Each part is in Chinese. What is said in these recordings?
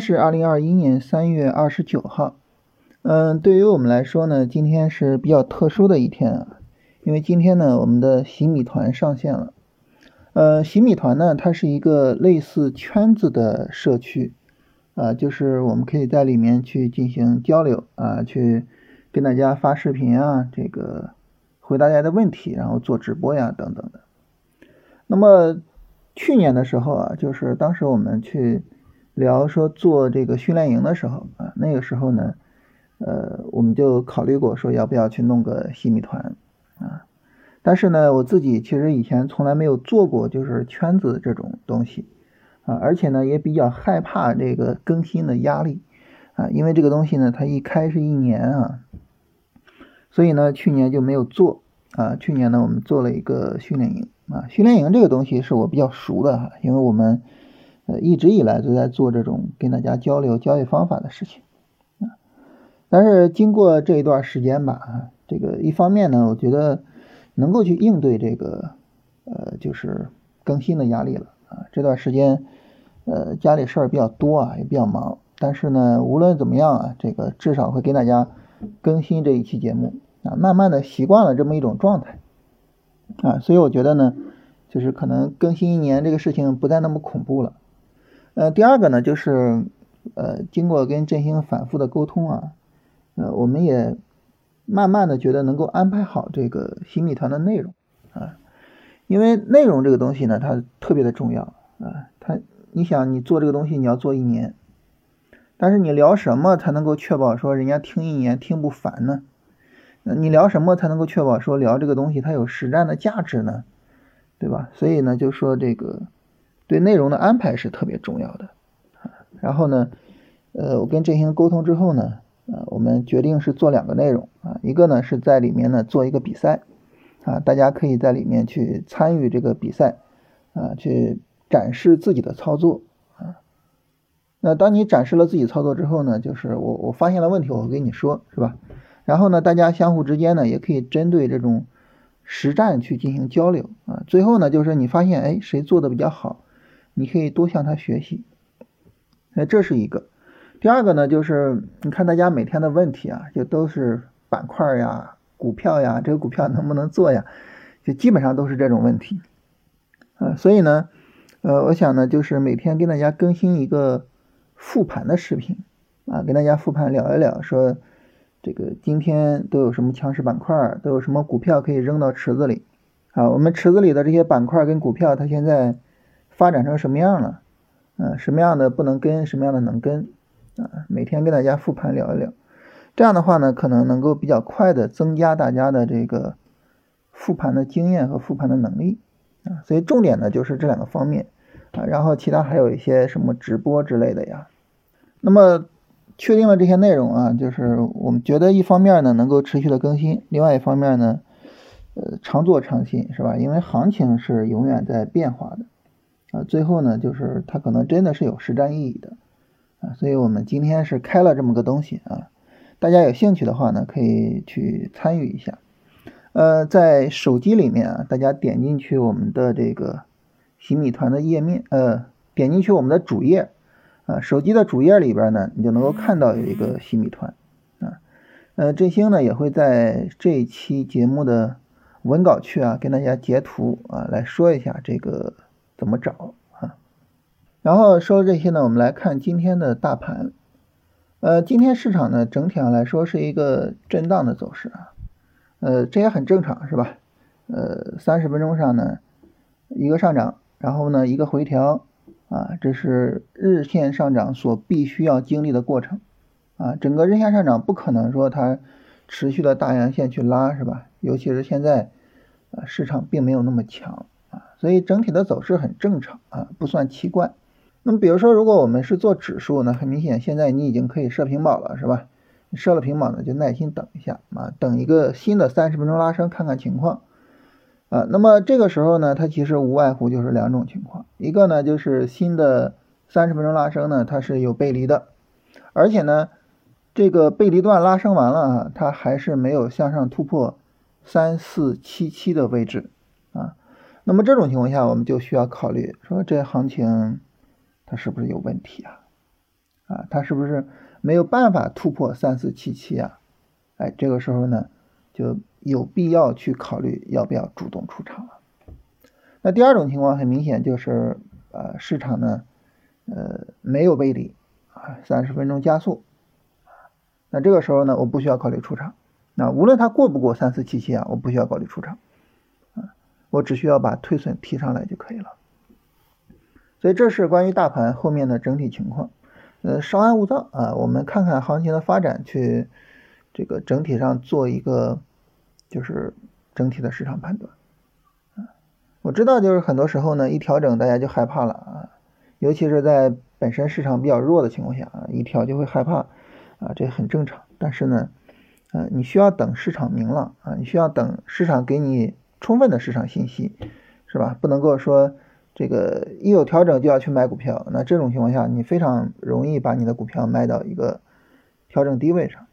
是二零二一年三月二十九号，嗯，对于我们来说呢，今天是比较特殊的一天啊，因为今天呢，我们的洗米团上线了。呃，洗米团呢，它是一个类似圈子的社区，啊，就是我们可以在里面去进行交流啊，去跟大家发视频啊，这个回答大家的问题，然后做直播呀等等的。那么去年的时候啊，就是当时我们去。聊说做这个训练营的时候啊，那个时候呢，呃，我们就考虑过说要不要去弄个洗米团啊，但是呢，我自己其实以前从来没有做过就是圈子这种东西啊，而且呢也比较害怕这个更新的压力啊，因为这个东西呢它一开是一年啊，所以呢去年就没有做啊，去年呢我们做了一个训练营啊，训练营这个东西是我比较熟的哈，因为我们。呃，一直以来都在做这种跟大家交流交易方法的事情啊，但是经过这一段时间吧，这个一方面呢，我觉得能够去应对这个呃，就是更新的压力了啊。这段时间呃，家里事儿比较多啊，也比较忙，但是呢，无论怎么样啊，这个至少会给大家更新这一期节目啊，慢慢的习惯了这么一种状态啊，所以我觉得呢，就是可能更新一年这个事情不再那么恐怖了。呃，第二个呢，就是呃，经过跟振兴反复的沟通啊，呃，我们也慢慢的觉得能够安排好这个新米团的内容啊，因为内容这个东西呢，它特别的重要啊，它你想你做这个东西你要做一年，但是你聊什么才能够确保说人家听一年听不烦呢？你聊什么才能够确保说聊这个东西它有实战的价值呢？对吧？所以呢，就说这个。对内容的安排是特别重要的。然后呢，呃，我跟振兴沟通之后呢，呃，我们决定是做两个内容啊。一个呢是在里面呢做一个比赛啊，大家可以在里面去参与这个比赛啊，去展示自己的操作啊。那当你展示了自己操作之后呢，就是我我发现了问题，我会跟你说，是吧？然后呢，大家相互之间呢也可以针对这种实战去进行交流啊。最后呢，就是你发现哎谁做的比较好。你可以多向他学习，那这是一个。第二个呢，就是你看大家每天的问题啊，就都是板块呀、股票呀，这个股票能不能做呀？就基本上都是这种问题。啊，所以呢，呃，我想呢，就是每天跟大家更新一个复盘的视频啊，跟大家复盘聊一聊，说这个今天都有什么强势板块，都有什么股票可以扔到池子里啊？我们池子里的这些板块跟股票，它现在。发展成什么样了？嗯，什么样的不能跟，什么样的能跟？啊，每天跟大家复盘聊一聊，这样的话呢，可能能够比较快的增加大家的这个复盘的经验和复盘的能力啊。所以重点呢就是这两个方面啊，然后其他还有一些什么直播之类的呀。那么确定了这些内容啊，就是我们觉得一方面呢能够持续的更新，另外一方面呢，呃，常做常新是吧？因为行情是永远在变化的。啊，最后呢，就是它可能真的是有实战意义的啊，所以我们今天是开了这么个东西啊，大家有兴趣的话呢，可以去参与一下。呃，在手机里面啊，大家点进去我们的这个洗米团的页面，呃，点进去我们的主页啊，手机的主页里边呢，你就能够看到有一个洗米团啊。呃，振兴呢也会在这一期节目的文稿区啊，跟大家截图啊，来说一下这个。怎么找啊？然后说这些呢，我们来看今天的大盘。呃，今天市场呢整体上来说是一个震荡的走势啊。呃，这也很正常是吧？呃，三十分钟上呢一个上涨，然后呢一个回调啊，这是日线上涨所必须要经历的过程啊。整个日线上涨不可能说它持续的大阳线去拉是吧？尤其是现在啊市场并没有那么强。所以整体的走势很正常啊，不算奇怪。那么比如说，如果我们是做指数呢，很明显现在你已经可以设平保了，是吧？你设了平保呢，就耐心等一下啊，等一个新的三十分钟拉升，看看情况啊。那么这个时候呢，它其实无外乎就是两种情况，一个呢就是新的三十分钟拉升呢，它是有背离的，而且呢这个背离段拉升完了啊，它还是没有向上突破三四七七的位置。那么这种情况下，我们就需要考虑说，这行情它是不是有问题啊？啊，它是不是没有办法突破三四七七啊？哎，这个时候呢，就有必要去考虑要不要主动出场了。那第二种情况很明显就是呃市场呢呃没有背离啊，三十分钟加速，那这个时候呢我不需要考虑出场。那无论它过不过三四七七啊，我不需要考虑出场，我只需要把退损提上来就可以了。所以这是关于大盘后面的整体情况，呃，稍安勿躁啊，我们看看行情的发展，去这个整体上做一个就是整体的市场判断啊。我知道就是很多时候呢，一调整大家就害怕了啊，尤其是在本身市场比较弱的情况下啊，一调就会害怕啊，这很正常。但是呢，呃，你需要等市场明朗啊，你需要等市场给你充分的市场信息，是吧？不能够说。这个一有调整就要去买股票，那这种情况下，你非常容易把你的股票卖到一个调整低位上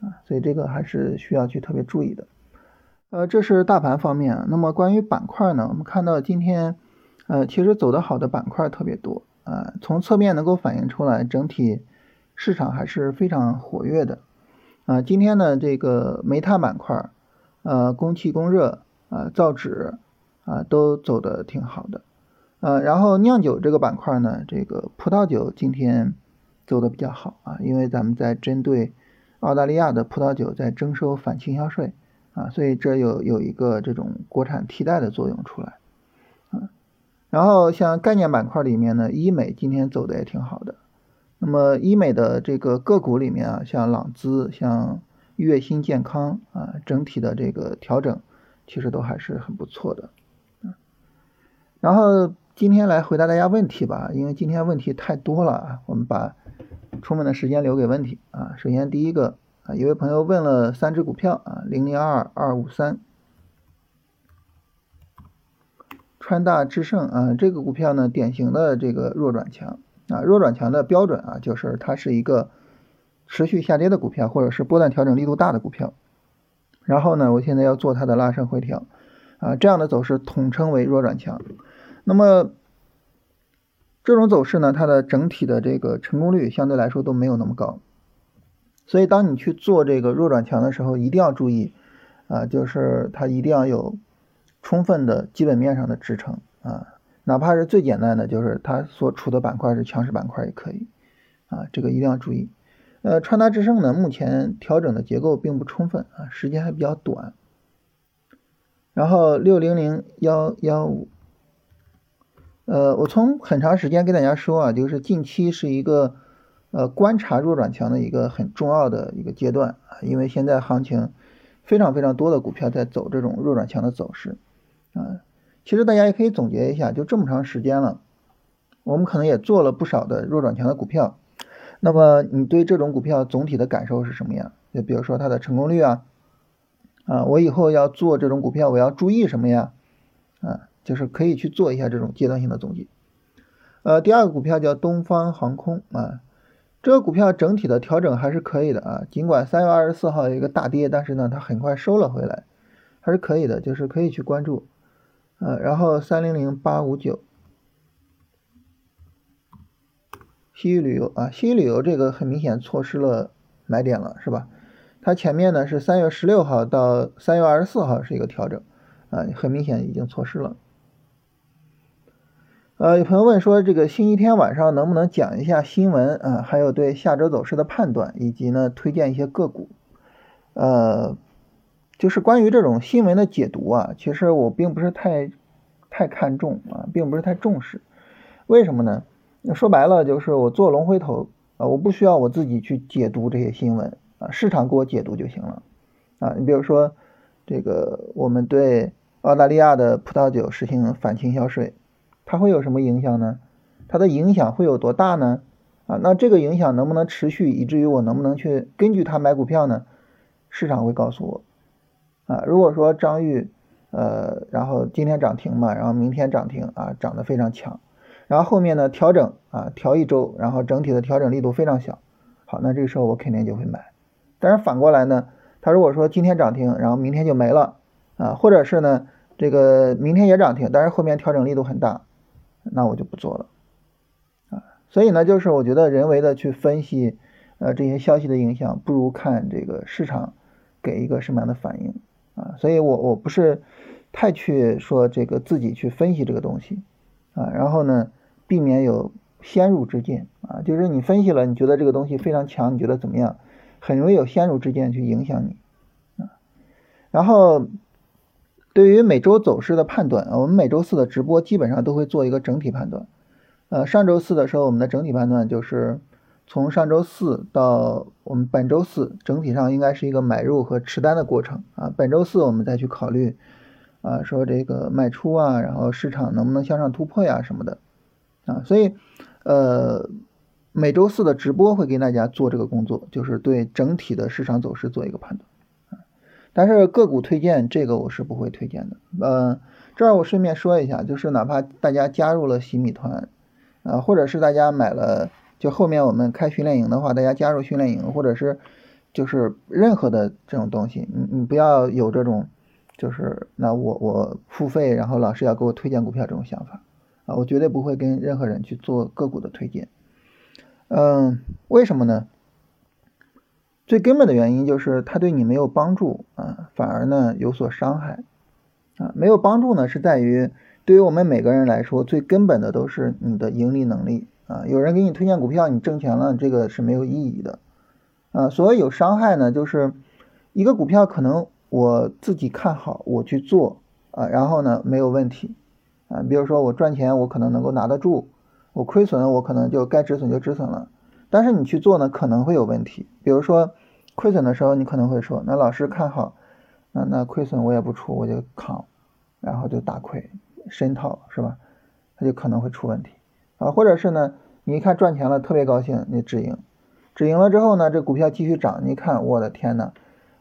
啊，所以这个还是需要去特别注意的。呃，这是大盘方面。那么关于板块呢，我们看到今天呃其实走得好的板块特别多啊，从侧面能够反映出来整体市场还是非常活跃的啊。今天呢，这个煤炭板块、呃供气供热啊、造纸啊都走得挺好的。呃，然后酿酒这个板块呢，这个葡萄酒今天走的比较好啊，因为咱们在针对澳大利亚的葡萄酒在征收反倾销税啊，所以这有有一个这种国产替代的作用出来啊。然后像概念板块里面呢，医美今天走的也挺好的。那么医美的这个个股里面啊，像朗姿、像悦新健康啊，整体的这个调整其实都还是很不错的然后。今天来回答大家问题吧，因为今天问题太多了啊，我们把充分的时间留给问题啊。首先第一个啊，一位朋友问了三只股票啊，零零二二五三，川大智胜啊，这个股票呢，典型的这个弱转强啊，弱转强的标准啊，就是它是一个持续下跌的股票，或者是波段调整力度大的股票。然后呢，我现在要做它的拉升回调啊，这样的走势统称为弱转强。那么这种走势呢，它的整体的这个成功率相对来说都没有那么高，所以当你去做这个弱转强的时候，一定要注意啊，就是它一定要有充分的基本面上的支撑啊，哪怕是最简单的，就是它所处的板块是强势板块也可以啊，这个一定要注意。呃，川达智胜呢，目前调整的结构并不充分啊，时间还比较短。然后六零零幺幺五。呃，我从很长时间跟大家说啊，就是近期是一个呃观察弱转强的一个很重要的一个阶段啊，因为现在行情非常非常多的股票在走这种弱转强的走势啊。其实大家也可以总结一下，就这么长时间了，我们可能也做了不少的弱转强的股票。那么你对这种股票总体的感受是什么样？就比如说它的成功率啊，啊，我以后要做这种股票，我要注意什么呀？啊？就是可以去做一下这种阶段性的总结。呃，第二个股票叫东方航空啊，这个股票整体的调整还是可以的啊，尽管三月二十四号有一个大跌，但是呢，它很快收了回来，还是可以的，就是可以去关注。呃，然后三零零八五九，西域旅游啊，西域旅游这个很明显错失了买点了，是吧？它前面呢是三月十六号到三月二十四号是一个调整啊，很明显已经错失了。呃，有朋友问说，这个星期天晚上能不能讲一下新闻啊？还有对下周走势的判断，以及呢推荐一些个股。呃，就是关于这种新闻的解读啊，其实我并不是太太看重啊，并不是太重视。为什么呢？那说白了就是我做龙回头啊，我不需要我自己去解读这些新闻啊，市场给我解读就行了啊。你比如说这个，我们对澳大利亚的葡萄酒实行反倾销税。它会有什么影响呢？它的影响会有多大呢？啊，那这个影响能不能持续，以至于我能不能去根据它买股票呢？市场会告诉我。啊，如果说张裕，呃，然后今天涨停嘛，然后明天涨停啊，涨得非常强，然后后面呢调整啊，调一周，然后整体的调整力度非常小，好，那这个时候我肯定就会买。但是反过来呢，它如果说今天涨停，然后明天就没了，啊，或者是呢，这个明天也涨停，但是后面调整力度很大。那我就不做了，啊，所以呢，就是我觉得人为的去分析呃这些消息的影响，不如看这个市场给一个什么样的反应啊。所以我我不是太去说这个自己去分析这个东西啊，然后呢，避免有先入之见啊，就是你分析了，你觉得这个东西非常强，你觉得怎么样，很容易有先入之见去影响你啊。然后。对于每周走势的判断，我们每周四的直播基本上都会做一个整体判断。呃，上周四的时候，我们的整体判断就是从上周四到我们本周四，整体上应该是一个买入和持单的过程啊。本周四我们再去考虑啊，说这个卖出啊，然后市场能不能向上突破呀什么的啊。所以，呃，每周四的直播会给大家做这个工作，就是对整体的市场走势做一个判断。啊但是个股推荐这个我是不会推荐的。呃，这儿我顺便说一下，就是哪怕大家加入了洗米团，啊，或者是大家买了，就后面我们开训练营的话，大家加入训练营，或者是就是任何的这种东西，你你不要有这种，就是那我我付费，然后老师要给我推荐股票这种想法啊，我绝对不会跟任何人去做个股的推荐。嗯，为什么呢？最根本的原因就是它对你没有帮助啊，反而呢有所伤害啊。没有帮助呢，是在于对于我们每个人来说，最根本的都是你的盈利能力啊。有人给你推荐股票，你挣钱了，这个是没有意义的啊。所谓有伤害呢，就是一个股票可能我自己看好，我去做啊，然后呢没有问题啊。比如说我赚钱，我可能能够拿得住；我亏损，我可能就该止损就止损了。但是你去做呢，可能会有问题。比如说亏损的时候，你可能会说：“那老师看好，那那亏损我也不出，我就扛，然后就大亏深套，是吧？”它就可能会出问题啊。或者是呢，你一看赚钱了，特别高兴，你止盈，止盈了之后呢，这股票继续涨，你看，我的天呐，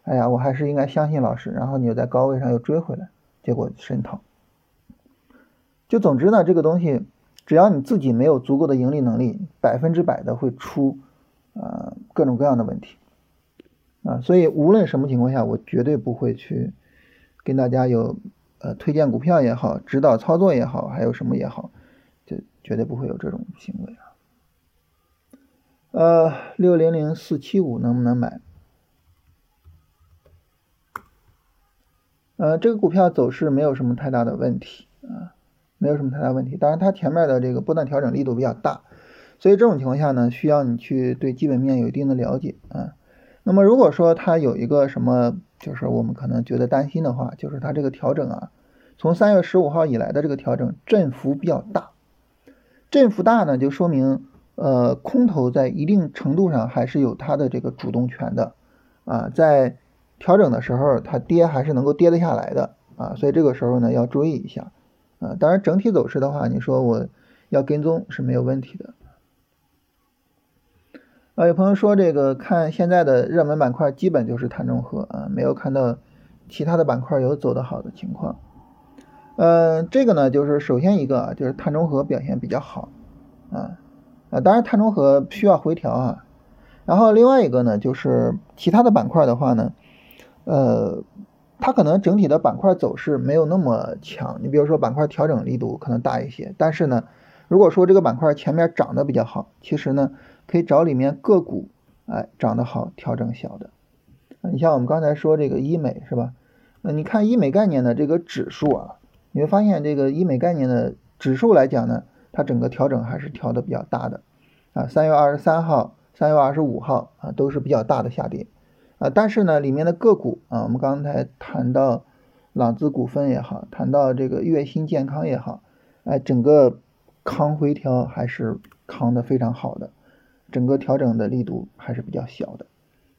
哎呀，我还是应该相信老师。然后你又在高位上又追回来，结果深套。就总之呢，这个东西。只要你自己没有足够的盈利能力，百分之百的会出啊各种各样的问题啊，所以无论什么情况下，我绝对不会去跟大家有呃推荐股票也好，指导操作也好，还有什么也好，就绝对不会有这种行为啊。呃，六零零四七五能不能买？呃，这个股票走势没有什么太大的问题啊。没有什么太大问题，当然它前面的这个波段调整力度比较大，所以这种情况下呢，需要你去对基本面有一定的了解啊。那么如果说它有一个什么，就是我们可能觉得担心的话，就是它这个调整啊，从三月十五号以来的这个调整振幅比较大，振幅大呢，就说明呃空头在一定程度上还是有它的这个主动权的啊，在调整的时候它跌还是能够跌得下来的啊，所以这个时候呢要注意一下。啊，当然整体走势的话，你说我要跟踪是没有问题的。啊，有朋友说这个看现在的热门板块基本就是碳中和啊，没有看到其他的板块有走得好的情况。嗯，这个呢就是首先一个啊，就是碳中和表现比较好啊啊，当然碳中和需要回调啊。然后另外一个呢就是其他的板块的话呢，呃。它可能整体的板块走势没有那么强，你比如说板块调整力度可能大一些，但是呢，如果说这个板块前面涨得比较好，其实呢可以找里面个股，哎，涨得好，调整小的。你像我们刚才说这个医美是吧？那你看医美概念的这个指数啊，你会发现这个医美概念的指数来讲呢，它整个调整还是调的比较大的啊。三月二十三号、三月二十五号啊，都是比较大的下跌。啊，但是呢，里面的个股啊，我们刚才谈到朗姿股份也好，谈到这个月新健康也好，哎，整个扛回调还是扛的非常好的，整个调整的力度还是比较小的。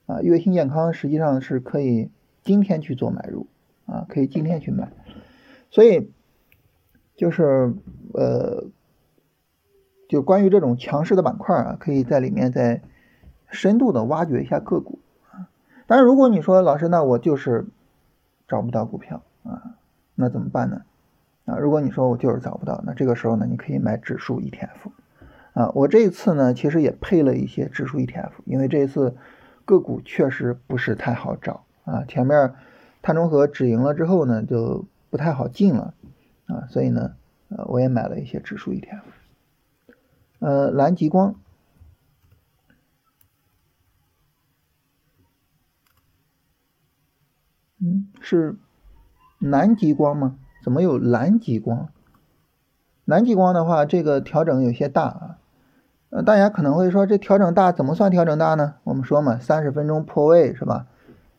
啊，月新健康实际上是可以今天去做买入啊，可以今天去买。所以就是呃，就关于这种强势的板块啊，可以在里面再深度的挖掘一下个股。但是如果你说老师，那我就是找不到股票啊，那怎么办呢？啊，如果你说我就是找不到，那这个时候呢，你可以买指数 ETF 啊。我这一次呢，其实也配了一些指数 ETF，因为这一次个股确实不是太好找啊。前面碳中和止盈了之后呢，就不太好进了啊，所以呢，呃，我也买了一些指数 ETF。呃，蓝极光，嗯，是南极光吗？怎么有蓝极光？南极光的话，这个调整有些大啊。呃，大家可能会说，这调整大怎么算调整大呢？我们说嘛，三十分钟破位是吧？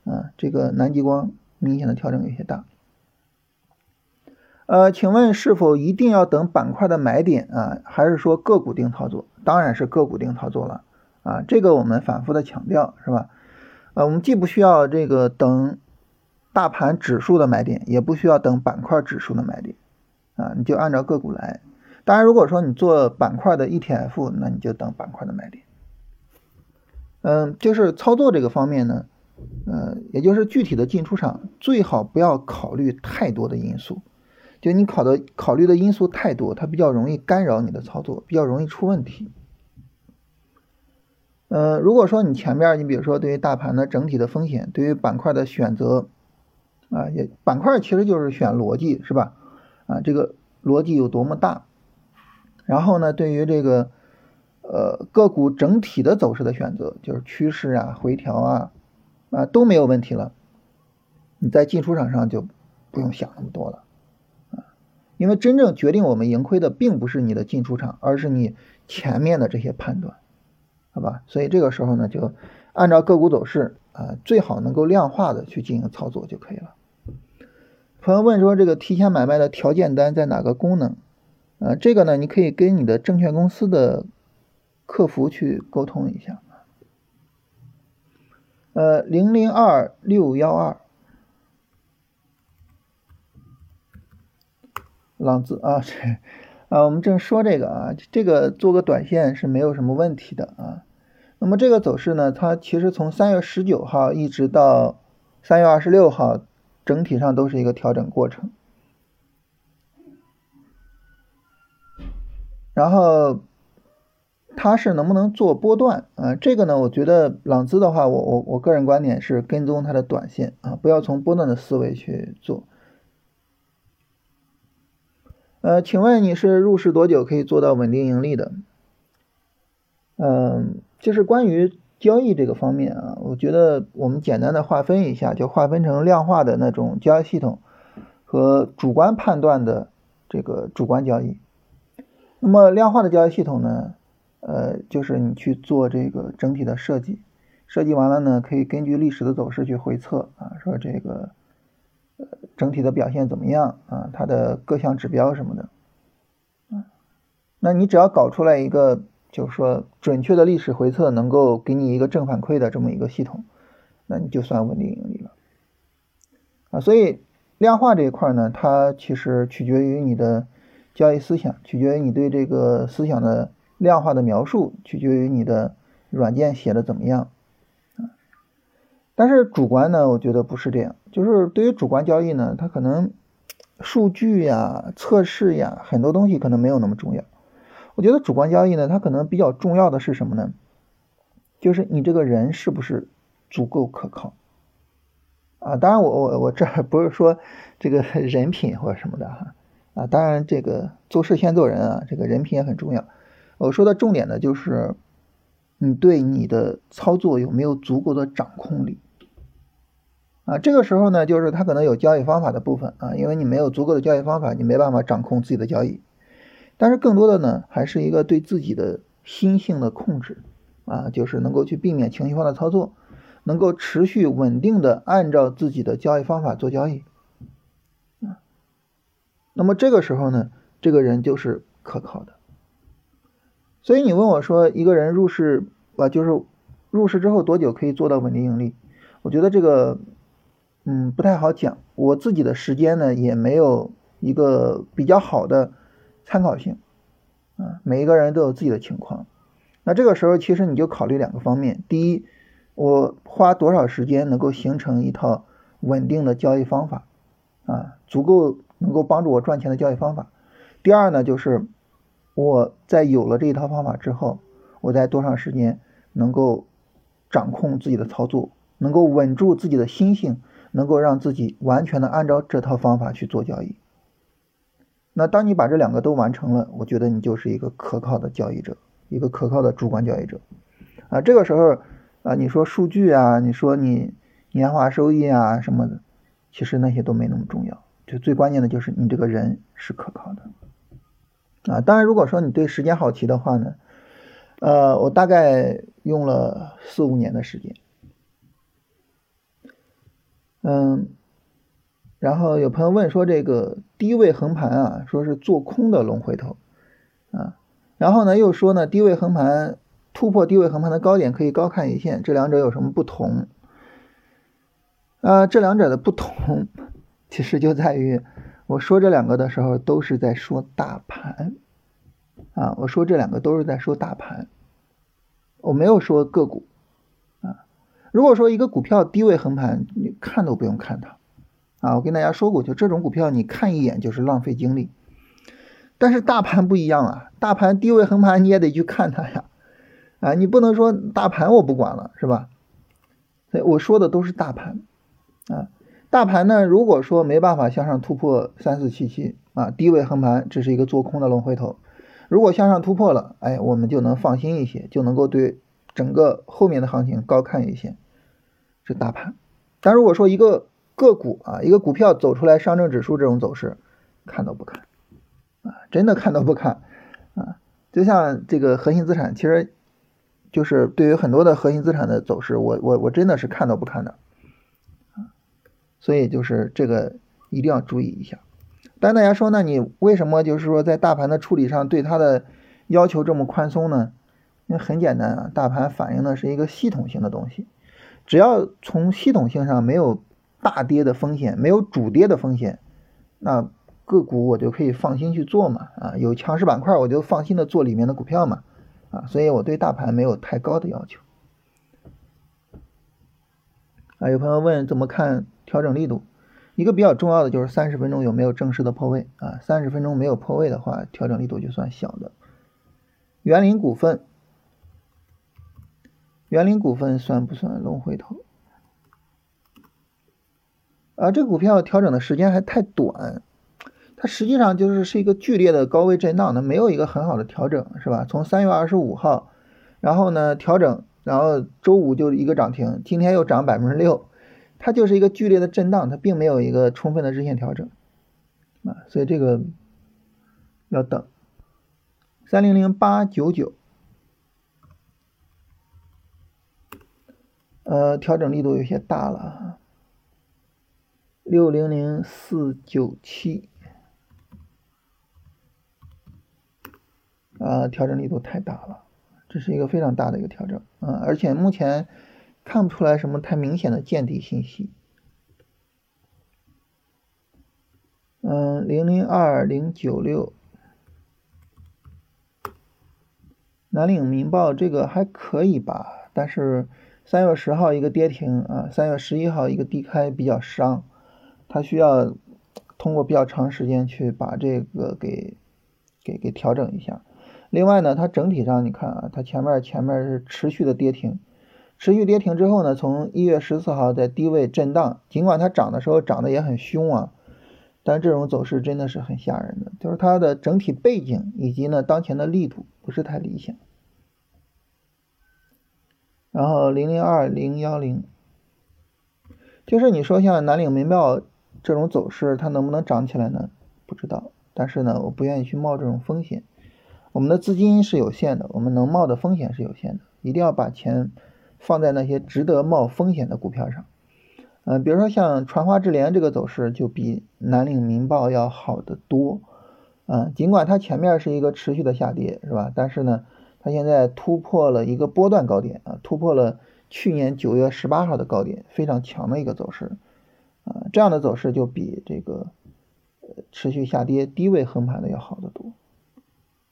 啊，这个南极光明显的调整有些大。呃，请问是否一定要等板块的买点啊，还是说个股定操作？当然是个股定操作了啊，这个我们反复的强调是吧？呃，我们既不需要这个等大盘指数的买点，也不需要等板块指数的买点啊，你就按照个股来。当然，如果说你做板块的 ETF，那你就等板块的买点。嗯，就是操作这个方面呢，呃，也就是具体的进出场，最好不要考虑太多的因素。就你考的考虑的因素太多，它比较容易干扰你的操作，比较容易出问题。呃，如果说你前面你比如说对于大盘的整体的风险，对于板块的选择，啊，也板块其实就是选逻辑是吧？啊，这个逻辑有多么大？然后呢，对于这个呃个股整体的走势的选择，就是趋势啊、回调啊，啊都没有问题了，你在进出场上就不用想那么多了。啊因为真正决定我们盈亏的，并不是你的进出场，而是你前面的这些判断，好吧？所以这个时候呢，就按照个股走势啊，最好能够量化的去进行操作就可以了。朋友问说，这个提前买卖的条件单在哪个功能？啊，这个呢，你可以跟你的证券公司的客服去沟通一下。呃，零零二六幺二。浪子啊，这啊，我们正说这个啊，这个做个短线是没有什么问题的啊。那么这个走势呢，它其实从三月十九号一直到三月二十六号，整体上都是一个调整过程。然后它是能不能做波段啊？这个呢，我觉得朗姿的话，我我我个人观点是跟踪它的短线啊，不要从波段的思维去做。呃，请问你是入市多久可以做到稳定盈利的？嗯，就是关于交易这个方面啊，我觉得我们简单的划分一下，就划分成量化的那种交易系统和主观判断的这个主观交易。那么量化的交易系统呢，呃，就是你去做这个整体的设计，设计完了呢，可以根据历史的走势去回测啊，说这个呃。整体的表现怎么样啊？它的各项指标什么的，嗯，那你只要搞出来一个，就是说准确的历史回测能够给你一个正反馈的这么一个系统，那你就算稳定盈利了啊。所以量化这一块呢，它其实取决于你的交易思想，取决于你对这个思想的量化的描述，取决于你的软件写的怎么样。但是主观呢，我觉得不是这样。就是对于主观交易呢，它可能数据呀、测试呀，很多东西可能没有那么重要。我觉得主观交易呢，它可能比较重要的是什么呢？就是你这个人是不是足够可靠啊？当然，我我我这不是说这个 人品或者什么的哈啊。当然，这个做事先做人啊，这个人品也很重要。我说的重点呢，就是你对你的操作有没有足够的掌控力。啊，这个时候呢，就是它可能有交易方法的部分啊，因为你没有足够的交易方法，你没办法掌控自己的交易。但是更多的呢，还是一个对自己的心性的控制啊，就是能够去避免情绪化的操作，能够持续稳定的按照自己的交易方法做交易啊。那么这个时候呢，这个人就是可靠的。所以你问我说，一个人入市啊，就是入市之后多久可以做到稳定盈利？我觉得这个。嗯，不太好讲。我自己的时间呢，也没有一个比较好的参考性。啊，每一个人都有自己的情况。那这个时候，其实你就考虑两个方面：第一，我花多少时间能够形成一套稳定的交易方法，啊，足够能够帮助我赚钱的交易方法；第二呢，就是我在有了这一套方法之后，我在多长时间能够掌控自己的操作，能够稳住自己的心性。能够让自己完全的按照这套方法去做交易，那当你把这两个都完成了，我觉得你就是一个可靠的交易者一个可靠的主观交易者啊。这个时候啊，你说数据啊，你说你年化收益啊什么的，其实那些都没那么重要，就最关键的就是你这个人是可靠的啊。当然，如果说你对时间好奇的话呢，呃，我大概用了四五年的时间，嗯。然后有朋友问说，这个低位横盘啊，说是做空的龙回头啊，然后呢又说呢，低位横盘突破低位横盘的高点可以高看一线，这两者有什么不同？啊，这两者的不同其实就在于，我说这两个的时候都是在说大盘啊，我说这两个都是在说大盘，我没有说个股啊。如果说一个股票低位横盘，你看都不用看它。啊，我跟大家说过，就这种股票，你看一眼就是浪费精力。但是大盘不一样啊，大盘低位横盘你也得去看它呀。啊，你不能说大盘我不管了，是吧？所以我说的都是大盘。啊，大盘呢，如果说没办法向上突破三四七七啊，低位横盘这是一个做空的龙回头。如果向上突破了，哎，我们就能放心一些，就能够对整个后面的行情高看一些。是大盘。但如果说一个个股啊，一个股票走出来上证指数这种走势，看都不看啊，真的看都不看啊。就像这个核心资产，其实就是对于很多的核心资产的走势，我我我真的是看都不看的啊。所以就是这个一定要注意一下。但大家说，那你为什么就是说在大盘的处理上对它的要求这么宽松呢？那很简单啊，大盘反映的是一个系统性的东西，只要从系统性上没有。大跌的风险没有主跌的风险，那个股我就可以放心去做嘛啊，有强势板块我就放心的做里面的股票嘛啊，所以我对大盘没有太高的要求。啊，有朋友问怎么看调整力度，一个比较重要的就是三十分钟有没有正式的破位啊，三十分钟没有破位的话，调整力度就算小的。园林股份，园林股份算不算龙回头？啊，这股票调整的时间还太短，它实际上就是是一个剧烈的高位震荡，它没有一个很好的调整，是吧？从三月二十五号，然后呢调整，然后周五就一个涨停，今天又涨百分之六，它就是一个剧烈的震荡，它并没有一个充分的日线调整，啊，所以这个要等。三零零八九九，呃，调整力度有些大了。六零零四九七，啊，调整力度太大了，这是一个非常大的一个调整，啊，而且目前看不出来什么太明显的见底信息。嗯，零零二零九六，南岭民报这个还可以吧，但是三月十号一个跌停啊，三月十一号一个低开比较伤。它需要通过比较长时间去把这个给给给调整一下。另外呢，它整体上你看啊，它前面前面是持续的跌停，持续跌停之后呢，从一月十四号在低位震荡，尽管它涨的时候涨得也很凶啊，但这种走势真的是很吓人的，就是它的整体背景以及呢当前的力度不是太理想。然后零零二零幺零，就是你说像南岭民报。这种走势它能不能涨起来呢？不知道，但是呢，我不愿意去冒这种风险。我们的资金是有限的，我们能冒的风险是有限的，一定要把钱放在那些值得冒风险的股票上。嗯，比如说像传花智联这个走势就比南岭民报要好得多。嗯，尽管它前面是一个持续的下跌，是吧？但是呢，它现在突破了一个波段高点啊，突破了去年九月十八号的高点，非常强的一个走势。啊，这样的走势就比这个持续下跌低位横盘的要好得多。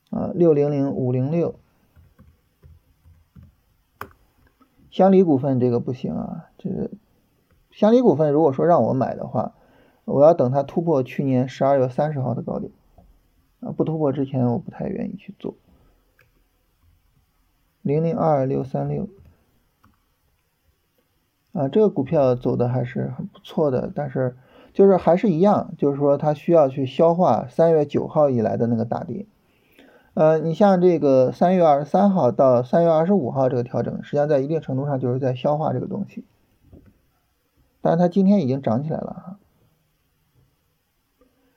啊，六零零五零六，香梨股份这个不行啊，这个香梨股份如果说让我买的话，我要等它突破去年十二月三十号的高点，啊，不突破之前我不太愿意去做。零零二六三六。啊，这个股票走的还是很不错的，但是就是还是一样，就是说它需要去消化三月九号以来的那个大跌，呃，你像这个三月二十三号到三月二十五号这个调整，实际上在一定程度上就是在消化这个东西，但是它今天已经涨起来了哈。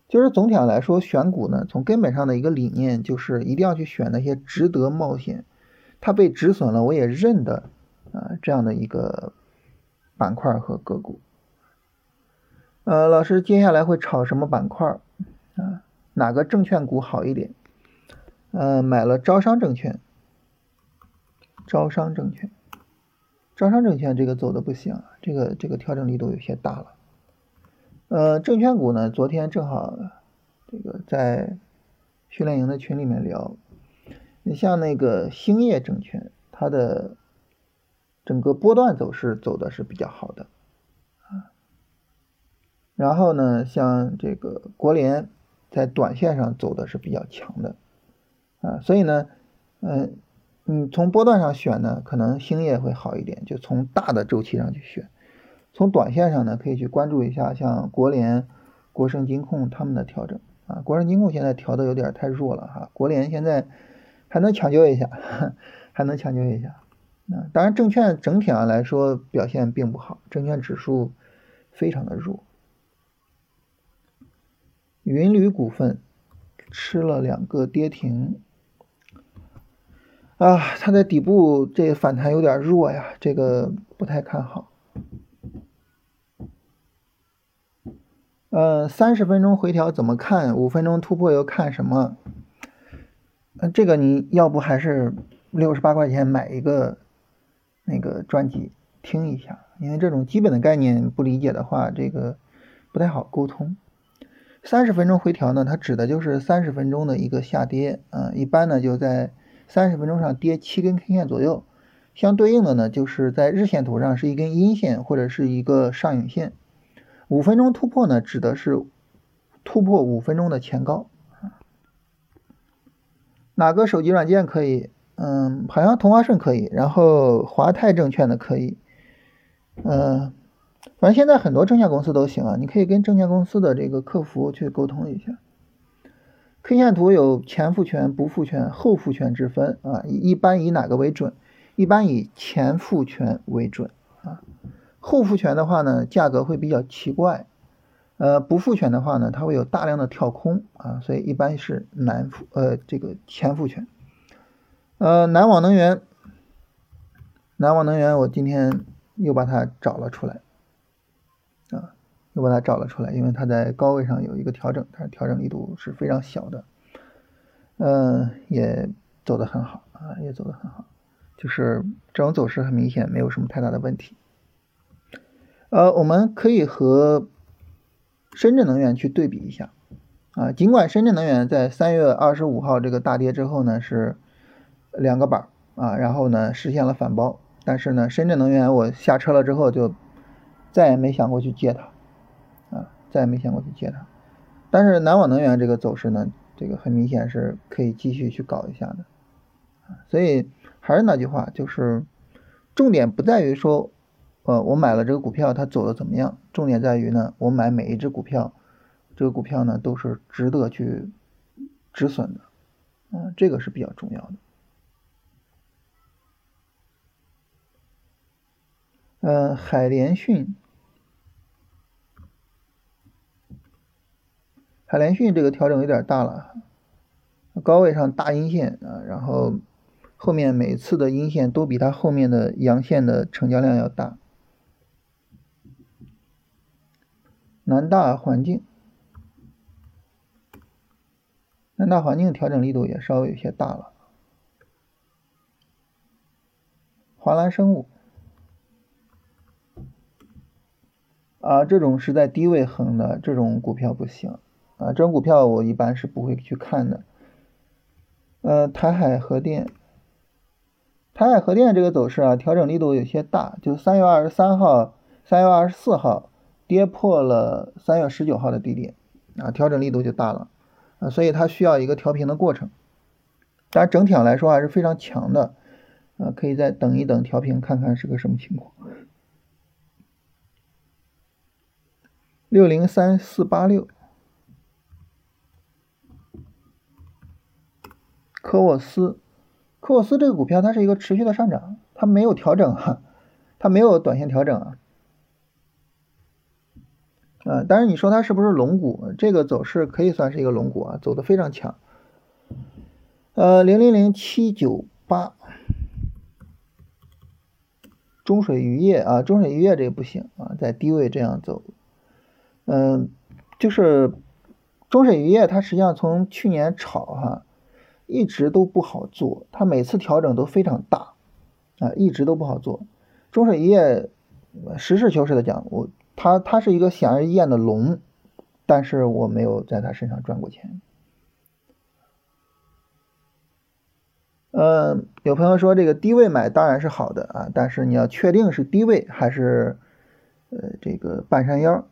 就是总体上来说，选股呢，从根本上的一个理念就是一定要去选那些值得冒险，它被止损了我也认的啊这样的一个板块和个股。呃，老师接下来会炒什么板块啊？哪个证券股好一点？呃，买了招商证券，招商证券，招商证券这个走的不行，这个这个调整力度有些大了。呃，证券股呢，昨天正好这个在训练营的群里面聊，你像那个兴业证券，它的整个波段走势走的是比较好的啊。然后呢，像这个国联在短线上走的是比较强的。啊，所以呢，嗯，你从波段上选呢，可能兴业会好一点，就从大的周期上去选。从短线上呢，可以去关注一下像国联、国盛金控他们的调整啊。国盛金控现在调的有点太弱了哈，国联现在还能抢救一下，还能抢救一下。啊，当然证券整体上来说表现并不好，证券指数非常的弱。云铝股份吃了两个跌停。啊，它的底部这反弹有点弱呀，这个不太看好。嗯，三十分钟回调怎么看？五分钟突破又看什么？嗯，这个你要不还是六十八块钱买一个那个专辑听一下，因为这种基本的概念不理解的话，这个不太好沟通。三十分钟回调呢，它指的就是三十分钟的一个下跌，啊，一般呢就在。三十分钟上跌七根 K 线左右，相对应的呢，就是在日线图上是一根阴线或者是一个上影线。五分钟突破呢，指的是突破五分钟的前高。哪个手机软件可以？嗯，好像同花顺可以，然后华泰证券的可以。嗯，反正现在很多证券公司都行啊，你可以跟证券公司的这个客服去沟通一下。K 线图有前复权、不复权、后复权之分啊，一般以哪个为准？一般以前复权为准啊。后复权的话呢，价格会比较奇怪，呃，不复权的话呢，它会有大量的跳空啊，所以一般是南复呃这个前复权。呃，南网能源，南网能源，我今天又把它找了出来啊。又把它找了出来，因为它在高位上有一个调整，但是调整力度是非常小的，嗯，也走得很好啊，也走得很好，就是这种走势很明显，没有什么太大的问题。呃，我们可以和深圳能源去对比一下啊，尽管深圳能源在三月二十五号这个大跌之后呢是两个板啊，然后呢实现了反包，但是呢深圳能源我下车了之后就再也没想过去接它。啊再也没想过去接它，但是南网能源这个走势呢，这个很明显是可以继续去搞一下的，所以还是那句话，就是重点不在于说，呃，我买了这个股票它走的怎么样，重点在于呢，我买每一只股票，这个股票呢都是值得去止损的，嗯，这个是比较重要的。嗯，海联讯。海联讯这个调整有点大了，高位上大阴线啊，然后后面每次的阴线都比它后面的阳线的成交量要大。南大环境，南大环境调整力度也稍微有些大了。华兰生物，啊，这种是在低位横的这种股票不行。啊，这种股票我一般是不会去看的。呃，台海核电，台海核电这个走势啊，调整力度有些大，就三月二十三号、三月二十四号跌破了三月十九号的低点，啊，调整力度就大了，啊，所以它需要一个调平的过程。但整体上来说还是非常强的，啊，可以再等一等调平，看看是个什么情况。六零三四八六。科沃斯，科沃斯这个股票它是一个持续的上涨，它没有调整哈，它没有短线调整啊。啊，但是你说它是不是龙股？这个走势可以算是一个龙股啊，走的非常强。呃，零零零七九八，中水渔业啊，中水渔业这个不行啊，在低位这样走，嗯，就是中水渔业它实际上从去年炒哈，一直都不好做，它每次调整都非常大啊，一直都不好做。中水渔业实事求是的讲，我。它它是一个显而易见的龙，但是我没有在它身上赚过钱。嗯，有朋友说这个低位买当然是好的啊，但是你要确定是低位还是呃这个半山腰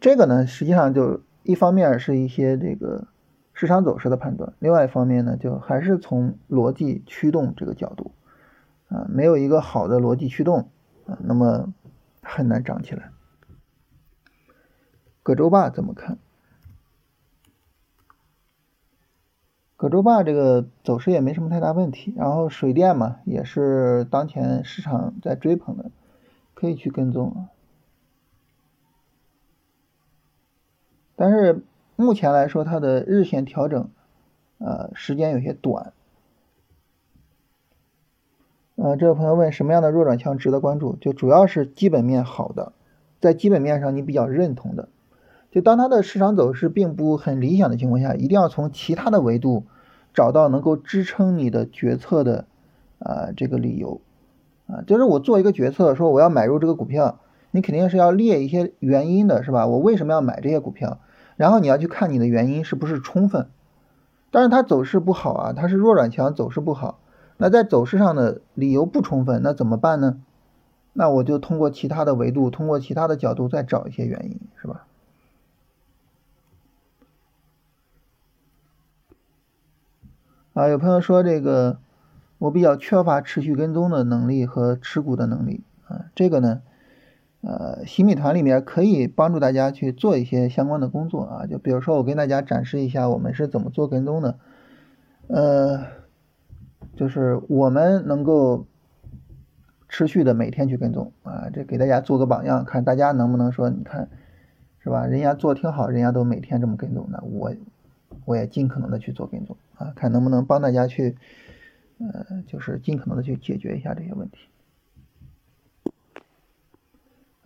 这个呢实际上就一方面是一些这个市场走势的判断，另外一方面呢就还是从逻辑驱动这个角度啊，没有一个好的逻辑驱动啊，那么。很难涨起来。葛洲坝怎么看？葛洲坝这个走势也没什么太大问题，然后水电嘛，也是当前市场在追捧的，可以去跟踪啊。但是目前来说，它的日线调整，呃，时间有些短。呃，这位朋友问什么样的弱转强值得关注？就主要是基本面好的，在基本面上你比较认同的，就当它的市场走势并不很理想的情况下，一定要从其他的维度找到能够支撑你的决策的啊这个理由啊，就是我做一个决策说我要买入这个股票，你肯定是要列一些原因的，是吧？我为什么要买这些股票？然后你要去看你的原因是不是充分，但是它走势不好啊，它是弱转强，走势不好。那在走势上的理由不充分，那怎么办呢？那我就通过其他的维度，通过其他的角度再找一些原因，是吧？啊，有朋友说这个我比较缺乏持续跟踪的能力和持股的能力啊，这个呢，呃，新米团里面可以帮助大家去做一些相关的工作啊，就比如说我跟大家展示一下我们是怎么做跟踪的，呃。就是我们能够持续的每天去跟踪啊，这给大家做个榜样，看大家能不能说，你看是吧？人家做挺好，人家都每天这么跟踪，那我我也尽可能的去做跟踪啊，看能不能帮大家去，呃，就是尽可能的去解决一下这些问题。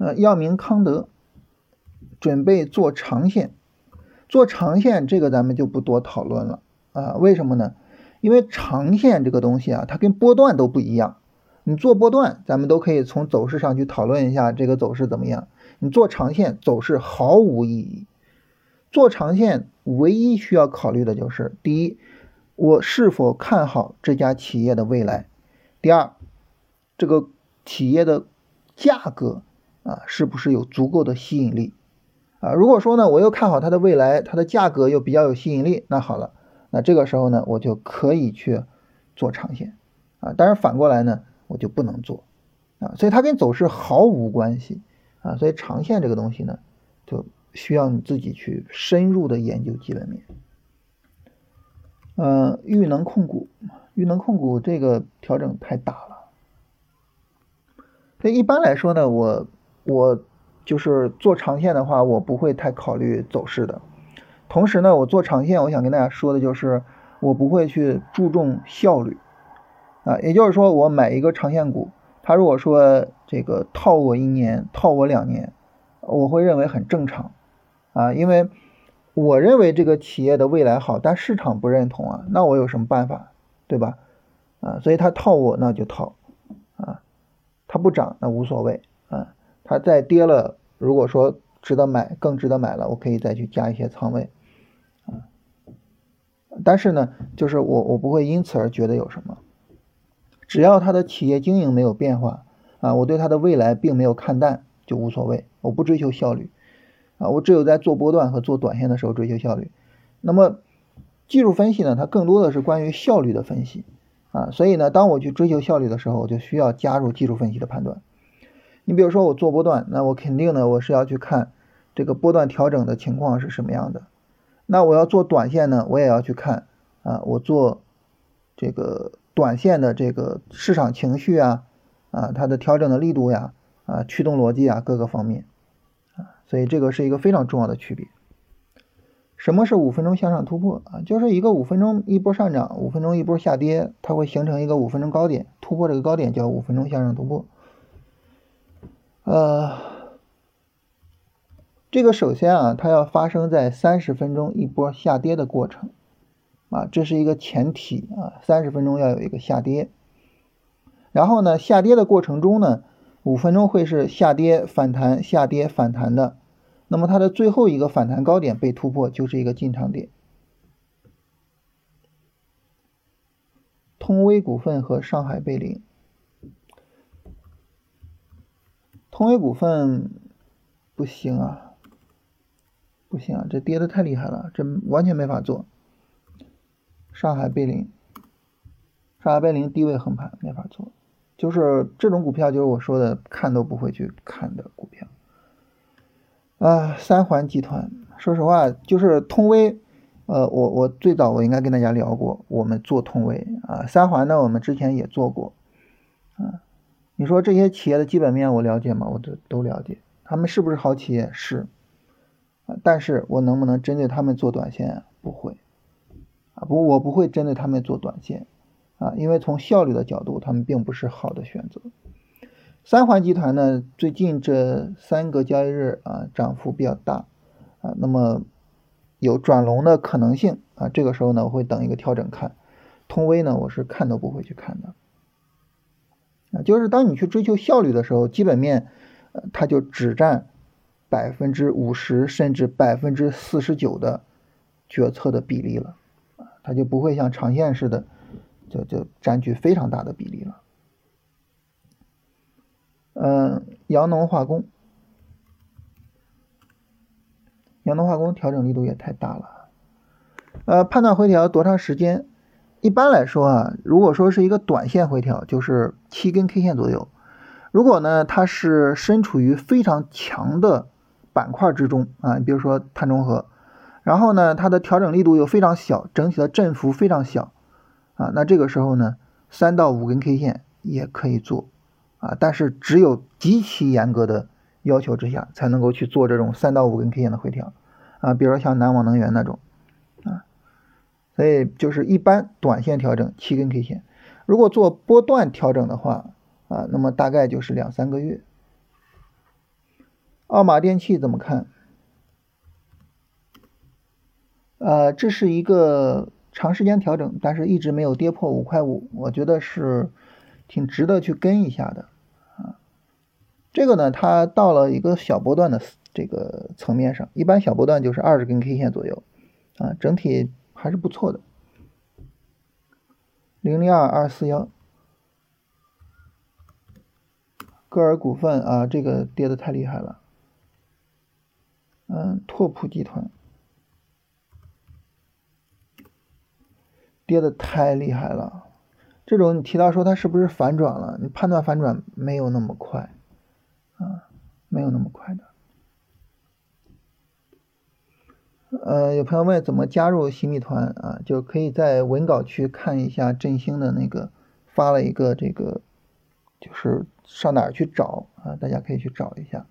呃，药明康德准备做长线，做长线这个咱们就不多讨论了啊，为什么呢？因为长线这个东西啊，它跟波段都不一样。你做波段，咱们都可以从走势上去讨论一下这个走势怎么样。你做长线，走势毫无意义。做长线唯一需要考虑的就是：第一，我是否看好这家企业的未来；第二，这个企业的价格啊，是不是有足够的吸引力啊？如果说呢，我又看好它的未来，它的价格又比较有吸引力，那好了。那这个时候呢，我就可以去做长线啊，但是反过来呢，我就不能做啊，所以它跟走势毫无关系啊，所以长线这个东西呢，就需要你自己去深入的研究基本面。嗯，豫能控股，豫能控股这个调整太大了，所以一般来说呢，我我就是做长线的话，我不会太考虑走势的。同时呢，我做长线，我想跟大家说的就是，我不会去注重效率，啊，也就是说，我买一个长线股，它如果说这个套我一年，套我两年，我会认为很正常，啊，因为我认为这个企业的未来好，但市场不认同啊，那我有什么办法，对吧？啊，所以它套我那就套，啊，它不涨那无所谓，啊，它再跌了，如果说值得买，更值得买了，我可以再去加一些仓位。啊但是呢，就是我我不会因此而觉得有什么，只要它的企业经营没有变化啊，我对它的未来并没有看淡就无所谓，我不追求效率啊，我只有在做波段和做短线的时候追求效率。那么技术分析呢，它更多的是关于效率的分析啊，所以呢，当我去追求效率的时候，我就需要加入技术分析的判断。你比如说我做波段，那我肯定呢，我是要去看这个波段调整的情况是什么样的。那我要做短线呢，我也要去看啊，我做这个短线的这个市场情绪啊，啊，它的调整的力度呀，啊，驱动逻辑啊，各个方面啊，所以这个是一个非常重要的区别。什么是五分钟向上突破啊？就是一个五分钟一波上涨，五分钟一波下跌，它会形成一个五分钟高点，突破这个高点叫五分钟向上突破。呃，这个首先啊，它要发生在三十分钟一波下跌的过程啊，这是一个前提啊，三十分钟要有一个下跌。然后呢，下跌的过程中呢，五分钟会是下跌反弹下跌反弹的。那么它的最后一个反弹高点被突破，就是一个进场点。通威股份和上海贝林，通威股份不行啊，不行啊，这跌的太厉害了，这完全没法做。上海贝林，上海贝林低位横盘没法做，就是这种股票，就是我说的看都不会去看的股票。啊，三环集团，说实话，就是通威，呃，我我最早我应该跟大家聊过，我们做通威啊，三环呢，我们之前也做过，啊，你说这些企业的基本面我了解吗？我都都了解，他们是不是好企业？是，啊，但是我能不能针对他们做短线？不会，啊，不，我不会针对他们做短线，啊，因为从效率的角度，他们并不是好的选择。三环集团呢，最近这三个交易日啊，涨幅比较大啊，那么有转龙的可能性啊。这个时候呢，我会等一个调整看。通威呢，我是看都不会去看的啊。就是当你去追求效率的时候，基本面呃它就只占百分之五十甚至百分之四十九的决策的比例了啊，它就不会像长线似的就就占据非常大的比例了。嗯，阳农化工，阳农化工调整力度也太大了。呃，判断回调多长时间？一般来说啊，如果说是一个短线回调，就是七根 K 线左右。如果呢，它是身处于非常强的板块之中啊，比如说碳中和，然后呢，它的调整力度又非常小，整体的振幅非常小啊，那这个时候呢，三到五根 K 线也可以做。啊，但是只有极其严格的要求之下，才能够去做这种三到五根 K 线的回调，啊，比如说像南网能源那种，所以就是一般短线调整七根 K 线，如果做波段调整的话，啊，那么大概就是两三个月。奥马电器怎么看？呃，这是一个长时间调整，但是一直没有跌破五块五，我觉得是。挺值得去跟一下的啊，这个呢，它到了一个小波段的这个层面上，一般小波段就是二十根 K 线左右啊，整体还是不错的。零零二二四幺，歌尔股份啊，这个跌的太厉害了。嗯，拓普集团跌的太厉害了。这种你提到说它是不是反转了？你判断反转没有那么快，啊，没有那么快的。呃，有朋友问怎么加入新米团啊？就可以在文稿区看一下振兴的那个发了一个这个，就是上哪儿去找啊？大家可以去找一下。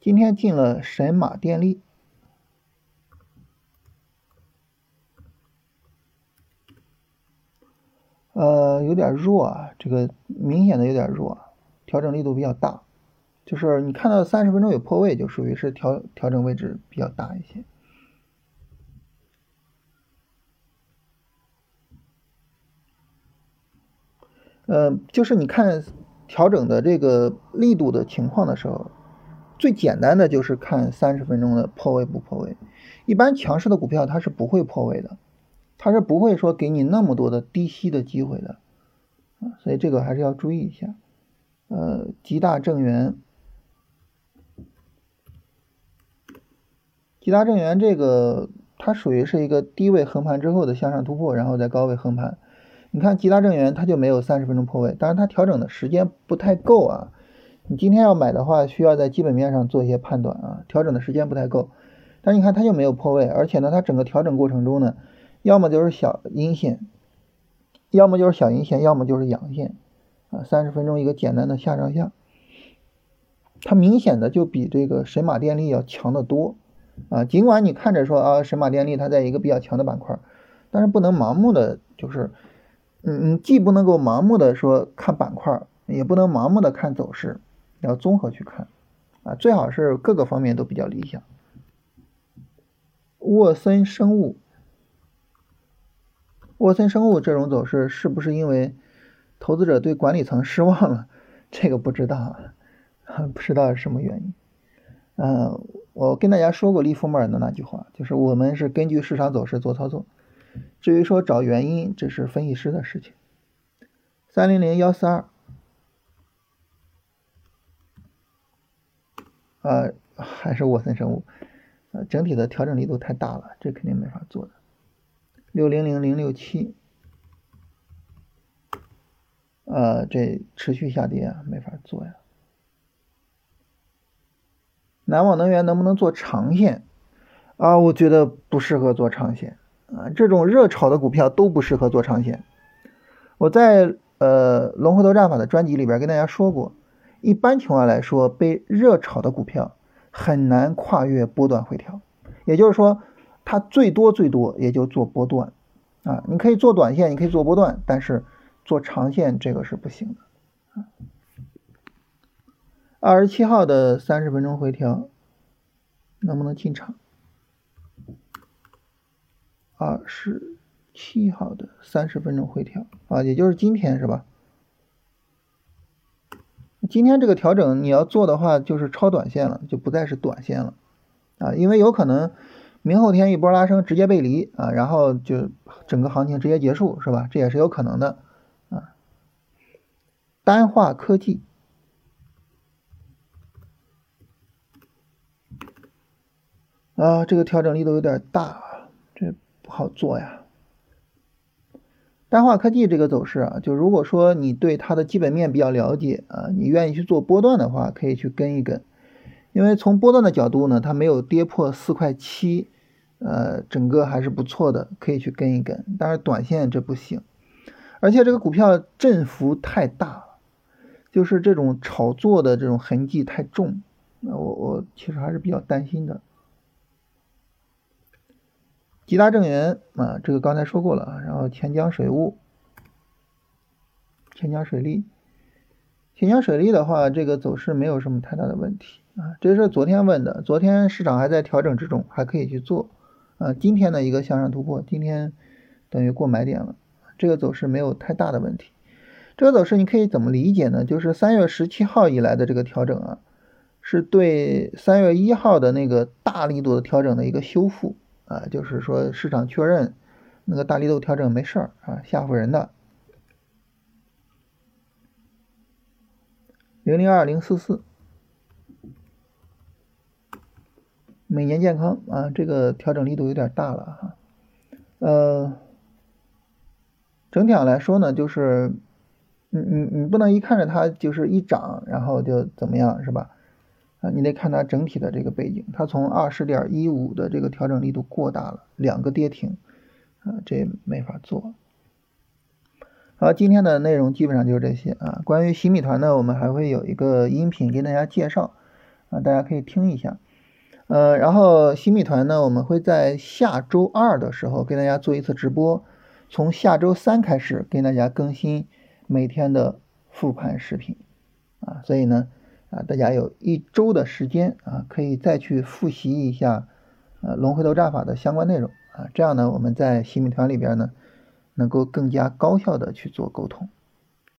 今天进了神马电力。呃，有点弱啊，这个明显的有点弱，调整力度比较大，就是你看到三十分钟有破位，就属于是调调整位置比较大一些。呃，就是你看调整的这个力度的情况的时候，最简单的就是看三十分钟的破位不破位，一般强势的股票它是不会破位的。它是不会说给你那么多的低吸的机会的，所以这个还是要注意一下。呃，吉大正源，吉大正源这个它属于是一个低位横盘之后的向上突破，然后在高位横盘。你看吉大正源它就没有三十分钟破位，当然它调整的时间不太够啊。你今天要买的话，需要在基本面上做一些判断啊，调整的时间不太够。但是你看它就没有破位，而且呢，它整个调整过程中呢，要么就是小阴线，要么就是小阴线，要么就是阳线啊。三十分钟一个简单的下上下，它明显的就比这个神马电力要强得多啊。尽管你看着说啊，神马电力它在一个比较强的板块，但是不能盲目的就是，嗯嗯，既不能够盲目的说看板块，也不能盲目的看走势。要综合去看，啊，最好是各个方面都比较理想。沃森生物，沃森生物这种走势是不是因为投资者对管理层失望了？这个不知道，不知道是什么原因。嗯，我跟大家说过利弗莫尔的那句话，就是我们是根据市场走势做操作，至于说找原因，这是分析师的事情。三零零幺四二。啊，还是沃森生物，呃，整体的调整力度太大了，这肯定没法做的。六零零零六七，呃，这持续下跌啊，没法做呀。南网能源能不能做长线？啊，我觉得不适合做长线啊，这种热炒的股票都不适合做长线。我在呃龙回头战法的专辑里边跟大家说过。一般情况来说，被热炒的股票很难跨越波段回调，也就是说，它最多最多也就做波段啊。你可以做短线，你可以做波段，但是做长线这个是不行的啊。二十七号的三十分钟回调能不能进场？二十七号的三十分钟回调啊，也就是今天是吧？今天这个调整你要做的话，就是超短线了，就不再是短线了啊，因为有可能明后天一波拉升直接背离啊，然后就整个行情直接结束，是吧？这也是有可能的。单化科技啊，这个调整力度有点大，这不好做呀。单化科技这个走势啊，就如果说你对它的基本面比较了解啊，你愿意去做波段的话，可以去跟一跟，因为从波段的角度呢，它没有跌破四块七，呃，整个还是不错的，可以去跟一跟。但是短线这不行，而且这个股票振幅太大，就是这种炒作的这种痕迹太重，那我我其实还是比较担心的。吉大正源啊，这个刚才说过了，然后钱江水务、钱江水利、钱江水利的话，这个走势没有什么太大的问题啊。这是昨天问的，昨天市场还在调整之中，还可以去做啊。今天的一个向上突破，今天等于过买点了，这个走势没有太大的问题。这个走势你可以怎么理解呢？就是三月十七号以来的这个调整啊，是对三月一号的那个大力度的调整的一个修复。啊，就是说市场确认那个大力度调整没事儿啊，吓唬人的。零零二零四四，每年健康啊，这个调整力度有点大了哈。呃，整体上来说呢，就是你你你不能一看着它就是一涨，然后就怎么样是吧？啊，你得看它整体的这个背景，它从二十点一五的这个调整力度过大了，两个跌停，啊，这没法做。好，今天的内容基本上就是这些啊。关于新米团呢，我们还会有一个音频跟大家介绍，啊，大家可以听一下。呃，然后新米团呢，我们会在下周二的时候跟大家做一次直播，从下周三开始跟大家更新每天的复盘视频，啊，所以呢。啊，大家有一周的时间啊，可以再去复习一下呃龙回头战法的相关内容啊，这样呢，我们在新米团里边呢，能够更加高效的去做沟通。